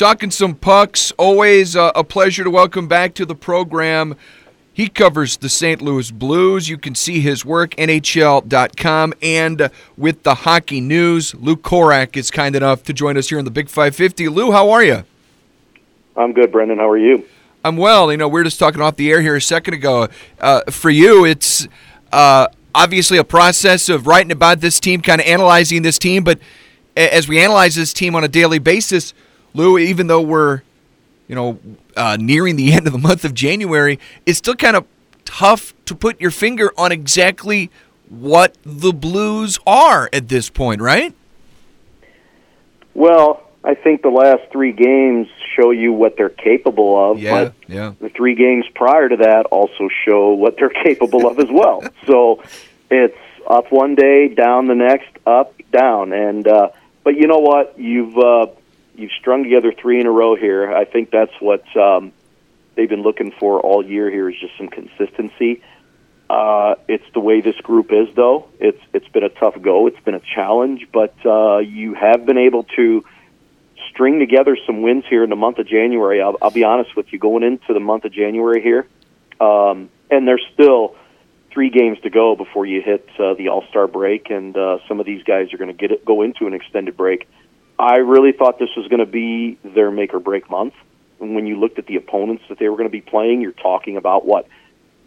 talking some pucks. Always a pleasure to welcome back to the program. He covers the St. Louis Blues. You can see his work, NHL.com, and with the hockey news. Lou Korac is kind enough to join us here in the Big 550. Lou, how are you? I'm good, Brendan. How are you? I'm well. You know, we are just talking off the air here a second ago. Uh, for you, it's uh, obviously a process of writing about this team, kind of analyzing this team. But as we analyze this team on a daily basis, Lou, even though we're, you know, uh, nearing the end of the month of January, it's still kind of tough to put your finger on exactly what the Blues are at this point, right? Well, I think the last three games show you what they're capable of. Yeah, yeah. The three games prior to that also show what they're capable of as well. So it's up one day, down the next, up, down, and uh, but you know what? You've uh, you've strung together three in a row here. I think that's what um, they've been looking for all year. Here is just some consistency. Uh, it's the way this group is, though. It's it's been a tough go. It's been a challenge, but uh, you have been able to string together some wins here in the month of January. I'll, I'll be honest with you, going into the month of January here, um, and there's still three games to go before you hit uh, the All Star break, and uh, some of these guys are going to get it, go into an extended break. I really thought this was going to be their make or break month. And when you looked at the opponents that they were going to be playing, you're talking about what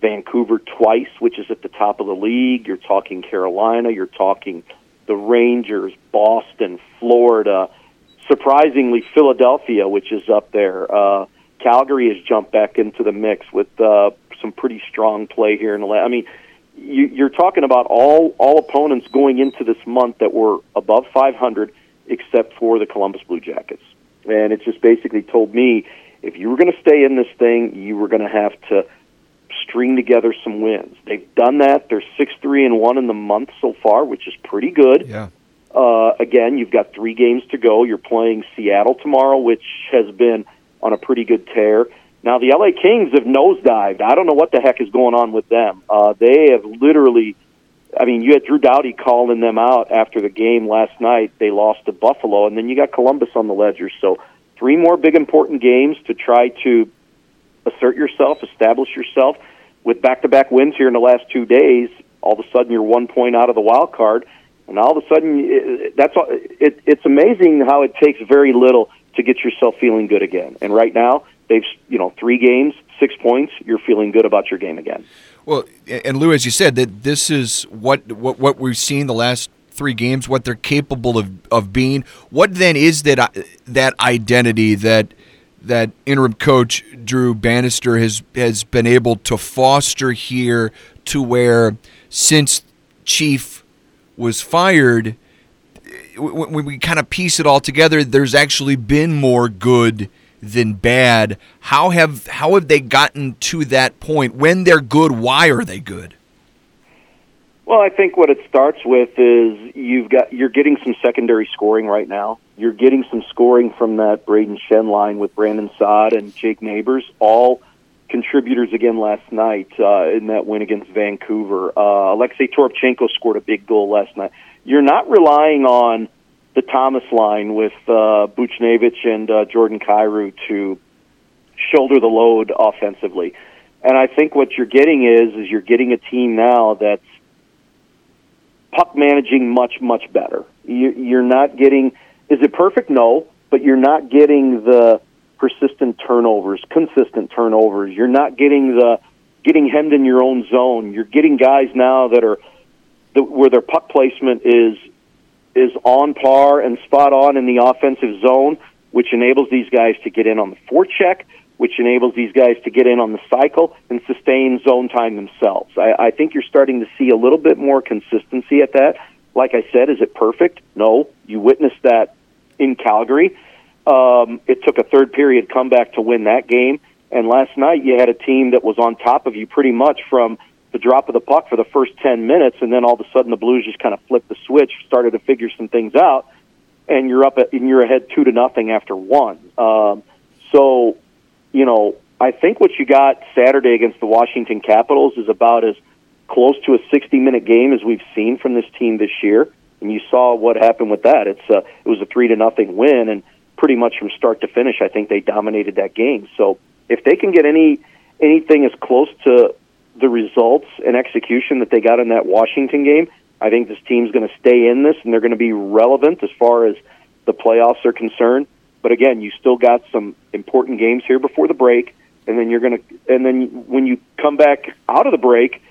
Vancouver twice, which is at the top of the league. You're talking Carolina. You're talking the Rangers, Boston, Florida surprisingly, Philadelphia, which is up there. Uh, Calgary has jumped back into the mix with uh, some pretty strong play here in the last. I mean, you, you're talking about all all opponents going into this month that were above 500, except for the Columbus Blue Jackets, and it just basically told me if you were going to stay in this thing, you were going to have to string together some wins. They've done that. They're six three and one in the month so far, which is pretty good. Yeah. Uh, again, you've got three games to go. You're playing Seattle tomorrow, which has been on a pretty good tear. Now, the LA Kings have nosedived. I don't know what the heck is going on with them. Uh, they have literally, I mean, you had Drew Doughty calling them out after the game last night. They lost to Buffalo, and then you got Columbus on the ledger. So, three more big important games to try to assert yourself, establish yourself. With back to back wins here in the last two days, all of a sudden you're one point out of the wild card and all of a sudden uh, that's all, it, it's amazing how it takes very little to get yourself feeling good again. And right now they've you know three games, six points. You're feeling good about your game again. Well, and Lou, as you said, that this is what what what we've seen the last three games, what they're capable of, of being. What then is that uh, that identity that that interim coach Drew Bannister has has been able to foster here to where since Chief was fired, when we kind of piece it all together, there's actually been more good than bad. How have how have they gotten to that point? When they're good, why are they good? Well, I think what it starts with is you've got you're getting some secondary scoring right now. You're getting some scoring from that Brayden Schenn line with Brandon Saad and Jake Neighbors, all contributors again last night uh, in that win against Vancouver. Uh, Alexei Toropchenko scored a big goal last night. You're not relying on the Thomas line with uh, Buchnevich and uh, Jordan Kyrou to shoulder the load offensively. And I think what you're getting is is you're getting a team now that's puck managing much much better. You're not getting is it perfect? No, but you're not getting the persistent turnovers, consistent turnovers. You're not getting the getting hemmed in your own zone. You're getting guys now that are the, where their puck placement is is on par and spot on in the offensive zone, which enables these guys to get in on the forecheck, which enables these guys to get in on the cycle and sustain zone time themselves. I, I think you're starting to see a little bit more consistency at that. Like I said, is it perfect? No. You witnessed that in Calgary. Um, it took a third period comeback to win that game. And last night you had a team that was on top of you pretty much from the drop of the puck for the first 10 minutes, and then all of a sudden the Blues just kind of flipped the switch, started to figure some things out, and you're up at, and you're ahead two to nothing after one. Um, so, you know, I think what you got Saturday against the Washington Capitals is about as close to a 60 minute game as we've seen from this team this year. And you saw what happened with that. It's a, it was a three to nothing win, and pretty much from start to finish. I think they dominated that game. So if they can get any anything as close to the results and execution that they got in that Washington game, I think this team's going to stay in this and they're going to be relevant as far as the playoffs are concerned. But again, you still got some important games here before the break, and then you're going to, and then when you come back out of the break,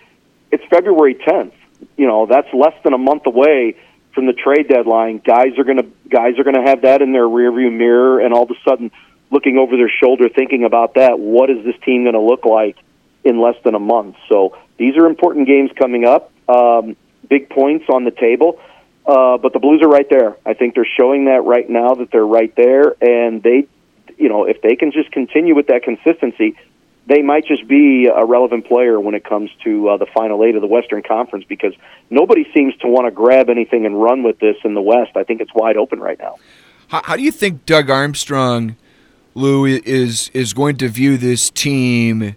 it's February 10th. You know, that's less than a month away from the trade deadline. Guys are going to guys are going to have that in their rearview mirror, and all of a sudden, looking over their shoulder, thinking about that. What is this team going to look like in less than a month? So these are important games coming up. Um, big points on the table. Uh, but the Blues are right there. I think they're showing that right now that they're right there, and they, you know, if they can just continue with that consistency, they might just be a relevant player when it comes to uh, the final eight of the Western Conference because nobody seems to want to grab anything and run with this in the West. I think it's wide open right now. How, how do you think Doug Armstrong, Lou, is is going to view this team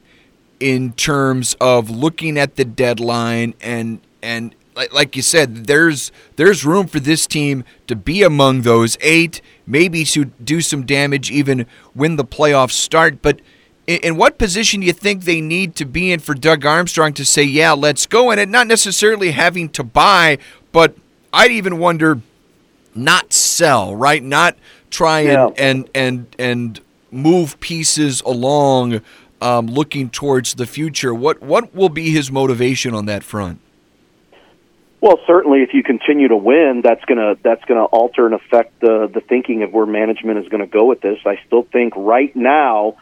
in terms of looking at the deadline and and like, like you said, there's there's room for this team to be among those eight, maybe to do some damage even when the playoffs start. But in, in what position do you think they need to be in for Doug Armstrong to say, "Yeah, let's go"? And it not necessarily having to buy, but I'd even wonder not sell, right? Not try and yeah. and and and move pieces along, um, looking towards the future. What what will be his motivation on that front? Well, certainly, if you continue to win, that's gonna that's gonna alter and affect the the thinking of where management is going to go with this. I still think right now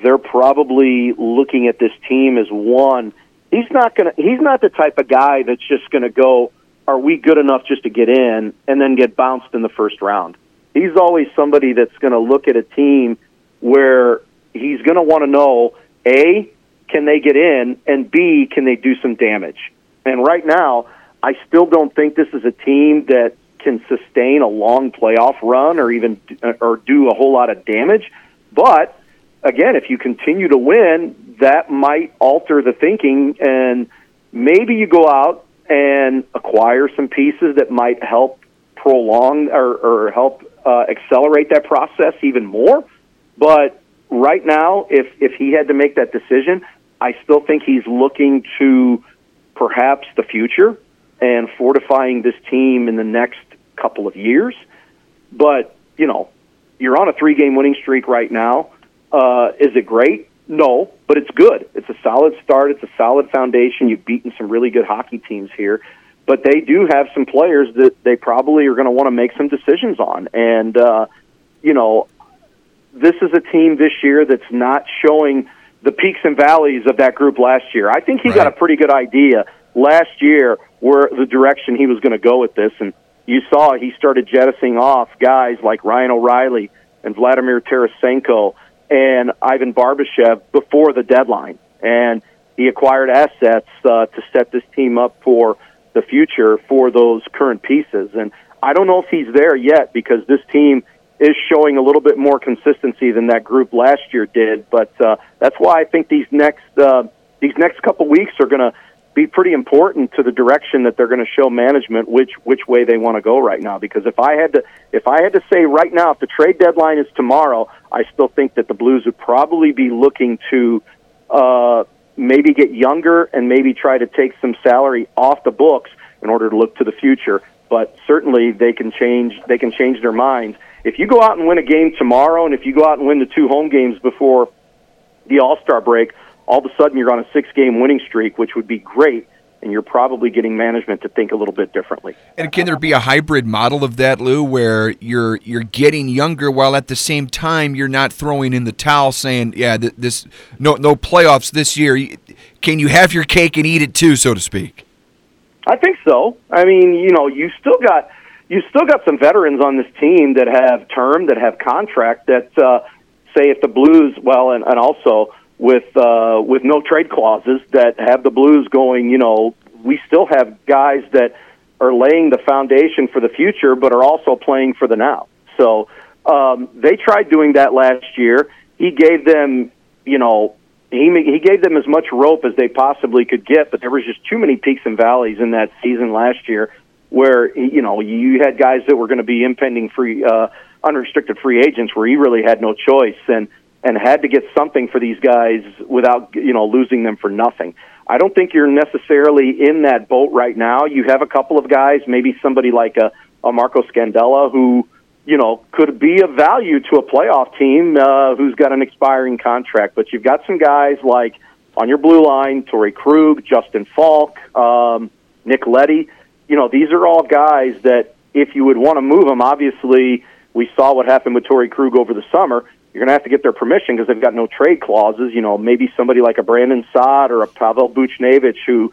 they're probably looking at this team as one. He's not gonna. He's not the type of guy that's just going to go. Are we good enough just to get in and then get bounced in the first round? He's always somebody that's going to look at a team where he's going to want to know a can they get in and b can they do some damage. And right now I still don't think this is a team that can sustain a long playoff run or even or do a whole lot of damage. But again, if you continue to win, that might alter the thinking and maybe you go out and acquire some pieces that might help prolong or, or help uh, accelerate that process even more. But right now, if if he had to make that decision, I still think he's looking to perhaps the future and fortifying this team in the next couple of years. But, you know, you're on a three game winning streak right now. Uh, is it great? No, but it's good. It's a solid start. It's a solid foundation. You've beaten some really good hockey teams here. But they do have some players that they probably are going to want to make some decisions on. And, uh, you know, this is a team this year that's not showing the peaks and valleys of that group last year. I think he right. got a pretty good idea last year where the direction he was going to go with this. And you saw he started jettisoning off guys like Ryan O'Reilly and Vladimir Tarasenko and Ivan Barbashev before the deadline. And he acquired assets uh, to set this team up for the future for those current pieces. And I don't know if he's there yet because this team is showing a little bit more consistency than that group last year did. But uh, that's why I think these next uh, these next couple weeks are going to be pretty important to the direction that they're going to show management which which way they want to go right now because if I had to if I had to say right now if the trade deadline is tomorrow I still think that the Blues would probably be looking to uh maybe get younger and maybe try to take some salary off the books in order to look to the future but certainly they can change they can change their minds if you go out and win a game tomorrow and if you go out and win the two home games before the All-Star break all of a sudden you're on a six game winning streak, which would be great. And you're probably getting management to think a little bit differently. And can there be a hybrid model of that, Lou, where you're you're getting younger while at the same time you're not throwing in the towel, saying, "Yeah, this no no playoffs this year." Can you have your cake and eat it too, so to speak? I think so. I mean, you know, you still got you still got some veterans on this team that have term, that have contract. That uh, say if the Blues, well, and, and also with uh, with no trade clauses that have the Blues going. You know, we still have guys that are laying the foundation for the future, but are also playing for the now. So um, they tried doing that last year. He gave them, you know, he he gave them as much rope as they possibly could get, but there was just too many peaks and valleys in that season last year, where you know you had guys that were going to be impending free uh, unrestricted free agents where he really had no choice and and had to get something for these guys without you know losing them for nothing. I don't think you're necessarily in that boat right now. You have a couple of guys, maybe somebody like a, a Marco Scandella who you know could be of value to a playoff team uh, who's got an expiring contract. But you've got some guys like on your blue line, Torey Krug, Justin Faulk, um, Nick Leddy. You know, these are all guys that if you would want to move them, obviously we saw what happened with Torey Krug over the summer. You're going to have to get their permission because they've got no trade clauses. You know, maybe somebody like a Brandon Saad or a Pavel Buchnevich who,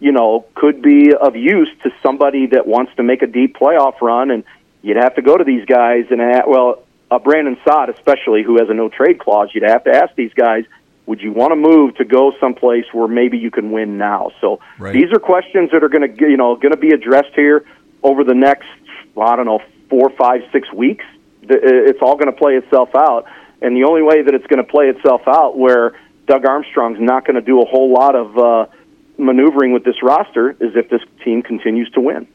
you know, could be of use to somebody that wants to make a deep playoff run. And you'd have to go to these guys and, ask, well, a Brandon Saad especially who has a no trade clause, you'd have to ask these guys, would you want to move to go someplace where maybe you can win now? So right. these are questions that are going to, you know, going to be addressed here over the next, well, I don't know, four, five, six weeks. It's all going to play itself out, and the only way that it's going to play itself out, where Doug Armstrong's not going to do a whole lot of uh, maneuvering with this roster, is if this team continues to win.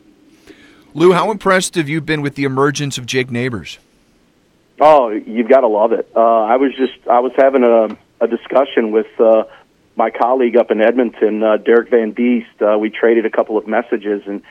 Lou, how impressed have you been with the emergence of Jake Neighbors? Oh, you've got to love it. Uh, I was just I was having a, a discussion with uh, my colleague up in Edmonton, uh, Derek Van Diest. Uh, we traded a couple of messages, and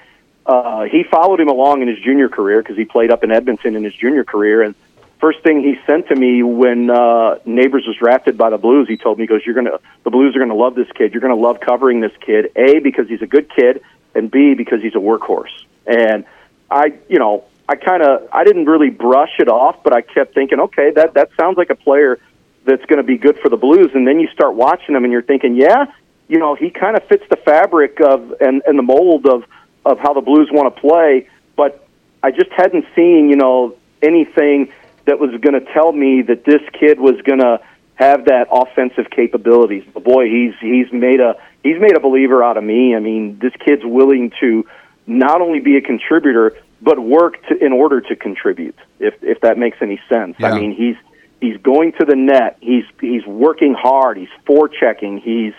uh, he followed him along in his junior career because he played up in Edmonton in his junior career. And first thing he sent to me when uh, Neighbors was drafted by the Blues, he told me, he "Goes, you're gonna the Blues are gonna love this kid. You're gonna love covering this kid. A because he's a good kid, and B because he's a workhorse." And I, you know, I kind of I didn't really brush it off, but I kept thinking, okay, that that sounds like a player that's going to be good for the Blues. And then you start watching him, and you're thinking, yeah, you know, he kind of fits the fabric of and and the mold of of how the Blues want to play, but I just hadn't seen, you know, anything that was going to tell me that this kid was going to have that offensive capabilities. But boy, he's he's made a he's made a believer out of me. I mean, this kid's willing to not only be a contributor but work to, in order to contribute. If if that makes any sense. Yeah. I mean, he's he's going to the net. He's he's working hard. He's forechecking. He's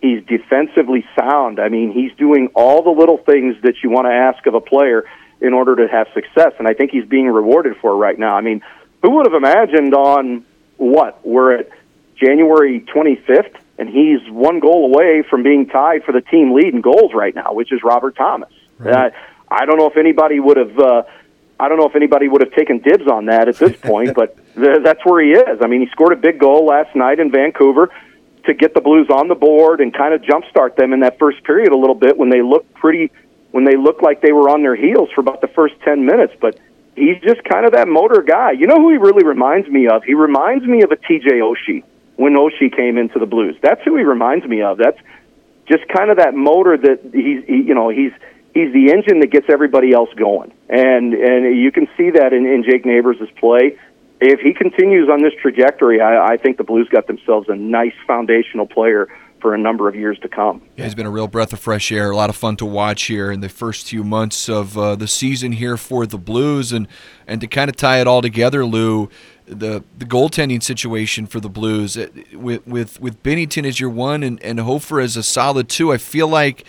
He's defensively sound. I mean, he's doing all the little things that you want to ask of a player in order to have success, and I think he's being rewarded for right now. I mean, who would have imagined on what we're at January 25th, and he's one goal away from being tied for the team lead in goals right now, which is Robert Thomas. Right. Uh, I don't know if anybody would have. Uh, I don't know if anybody would have taken dibs on that at this point, but th- that's where he is. I mean, he scored a big goal last night in Vancouver to get the Blues on the board and kind of jumpstart them in that first period a little bit when they looked pretty when they looked like they were on their heels for about the first 10 minutes, but he's just kind of that motor guy. You know who he really reminds me of? He reminds me of a TJ Oshie when Oshie came into the Blues. That's who he reminds me of. That's just kind of that motor that he's he, you know, he's he's the engine that gets everybody else going. And and you can see that in, in Jake Neighbors' play if he continues on this trajectory, I, I think the Blues got themselves a nice foundational player for a number of years to come. Yeah, he's been a real breath of fresh air. A lot of fun to watch here in the first few months of uh, the season here for the Blues, and and to kind of tie it all together, Lou. The the goaltending situation for the Blues with with with Binnington as your one and and Hofer as a solid two. I feel like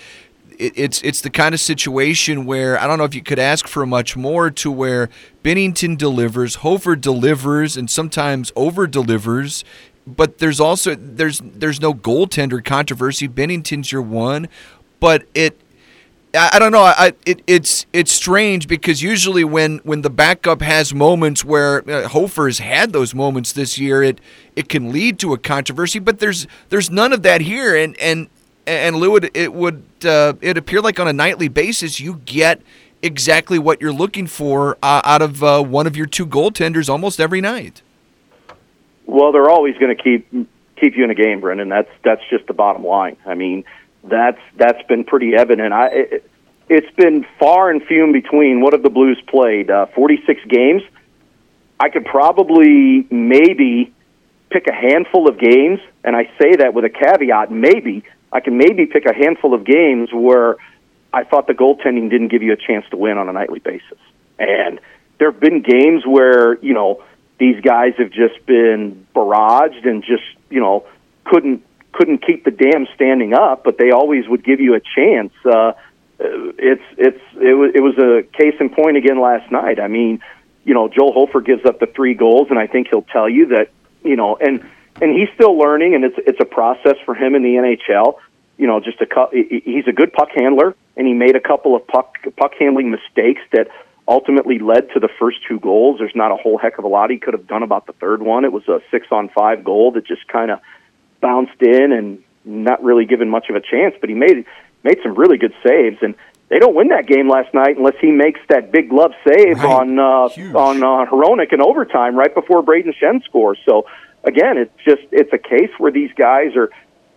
it, it's it's the kind of situation where I don't know if you could ask for much more to where Binnington delivers, Hofer delivers, and sometimes over delivers. But there's also there's there's no goaltender controversy. Binnington's your one, but it I, don't know. I, it, it's it's strange because usually when, when the backup has moments where uh, Hofer's had those moments this year, it it can lead to a controversy. But there's there's none of that here, and and and Lou, it, it would uh, it appear like on a nightly basis you get exactly what you're looking for uh, out of uh, one of your two goaltenders almost every night. Well, they're always going to keep keep you in a game, Brendan. That's that's just the bottom line. I mean, that's that's been pretty evident. I it, it's been far and few in between. What have the Blues played? Uh, Forty six games. I could probably maybe pick a handful of games, and I say that with a caveat, maybe I can maybe pick a handful of games where I thought the goaltending didn't give you a chance to win on a nightly basis. And there have been games where, you know, these guys have just been barraged and just, you know, couldn't couldn't keep the dam standing up, but they always would give you a chance. Uh, it's it's it was it was a case in point again last night. I mean, you know, Joel Hofer gives up the three goals, and I think he'll tell you that, you know, and and he's still learning, and it's it's a process for him in the NHL. You know, just a he's a good puck handler, and he made a couple of puck puck handling mistakes that ultimately led to the first two goals. There's not a whole heck of a lot he could have done about the third one. It was a six on five goal that just kind of bounced in and not really given much of a chance, but he made made some really good saves and they don't win that game last night unless he makes that big glove save right. on uh, Huge. on uh, Hronek in overtime right before Brayden Schenn scores. So again, it's just it's a case where these guys are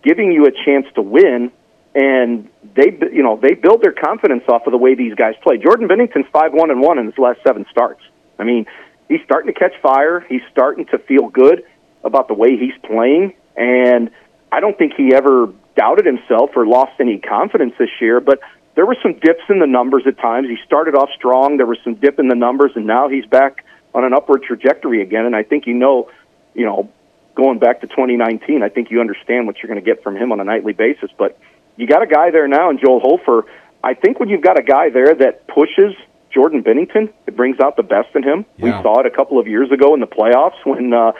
giving you a chance to win, and they you know they build their confidence off of the way these guys play. Jordan Binnington's five one and one in his last seven starts. I mean, he's starting to catch fire. He's starting to feel good about the way he's playing, and I don't think he ever doubted himself or lost any confidence this year. But there were some dips in the numbers at times. He started off strong. There was some dip in the numbers, and now he's back on an upward trajectory again. And I think you know, you know, going back to 2019, I think you understand what you're going to get from him on a nightly basis. But you got a guy there now, and Joel Hofer. I think when you've got a guy there that pushes Jordan Binnington, it brings out the best in him. Yeah. We saw it a couple of years ago in the playoffs when uh,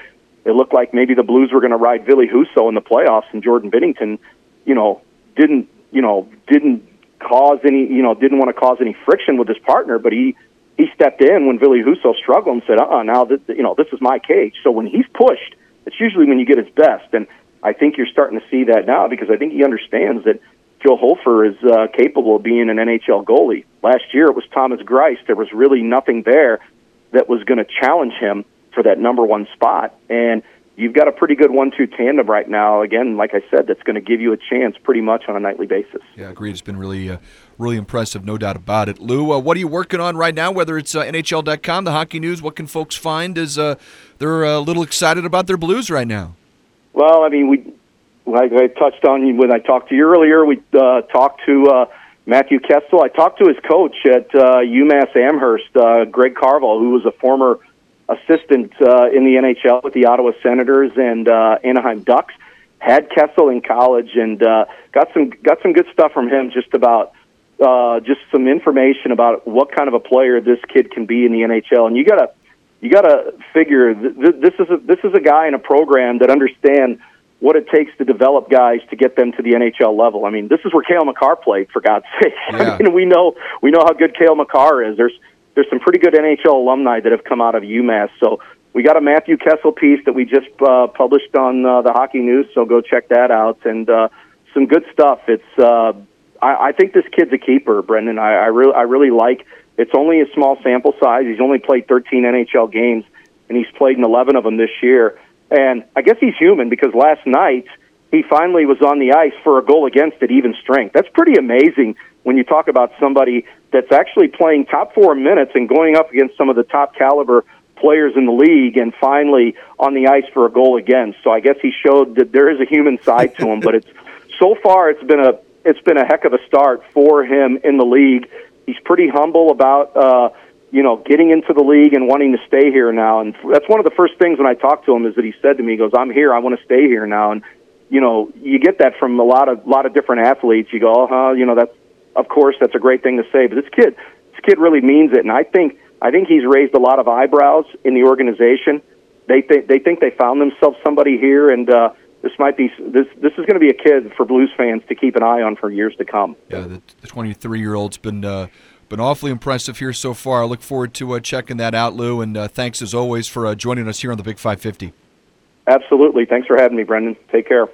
it looked like maybe the Blues were going to ride Ville Husso in the playoffs, and Jordan Binnington, you know, didn't, you know, didn't cause any, you know, didn't want to cause any friction with his partner, but he he stepped in when Ville Husso struggled and said, "Uh, now that you know, this is my cage." So when he's pushed, it's usually when you get his best, and I think you're starting to see that now because I think he understands that Joe Hofer is uh, capable of being an NHL goalie. Last year it was Thomas Greiss. There was really nothing there that was going to challenge him for that number one spot, and you've got a pretty good one-two tandem right now. Again, like I said, that's going to give you a chance pretty much on a nightly basis. Yeah, agreed. It's been really, uh, really impressive, no doubt about it. Lou, uh, what are you working on right now? Whether it's uh, NHL.com, the Hockey News, what can folks find as uh, they're uh, a little excited about their Blues right now? Well, I mean, we like I touched on when I talked to you earlier. We uh, talked to. Matthew Kessel. I talked to his coach at UMass Amherst, Greg Carvel, who was a former assistant uh, in the NHL with the Ottawa Senators and uh, Anaheim Ducks. Had Kessel in college and uh, got some got some good stuff from him. Just about uh, just some information about what kind of a player this kid can be in the NHL. And you gotta you gotta figure th- th- this is a, this is a guy in a program that understand what it takes to develop guys to get them to the NHL level. I mean, this is where Cale Makar played, for God's sake. Yeah. I mean, we know we know how good Cale Makar is. There's there's some pretty good NHL alumni that have come out of UMass. So we got a Matthew Kessel piece that we just uh, published on uh, the Hockey News. So go check that out and uh, some good stuff. It's uh, I, I think this kid's a keeper, Brendan. I, I really I really like. It's only a small sample size. He's only played 13 NHL games, and he's played in 11 of them this year. And I guess he's human because last night he finally was on the ice for a goal against at even strength. That's pretty amazing when you talk about somebody that's actually playing top four minutes and going up against some of the top caliber players in the league and finally on the ice for a goal again. So I guess he showed that there is a human side to him, but it's so far it's been a it's been a heck of a start for him in the league. He's pretty humble about uh you know, getting into the league and wanting to stay here now. And that's one of the first things when I talked to him is that he said to me, he goes, I'm here. I want to stay here now. And, you know, you get that from a lot of, lot of different athletes. You go, oh, huh, you know, that's, of course, that's a great thing to say. But this kid, this kid really means it, and I think I think he's raised a lot of eyebrows in the organization. They think they think they found themselves somebody here, and uh, this might be this this is going to be a kid for Blues fans to keep an eye on for years to come. Yeah, the 23 year old's been. Uh, been awfully impressive here so far. I look forward to uh, checking that out, Lou. And uh, thanks as always for uh, joining us here on the Big 550. Absolutely. Thanks for having me, Brendan. Take care.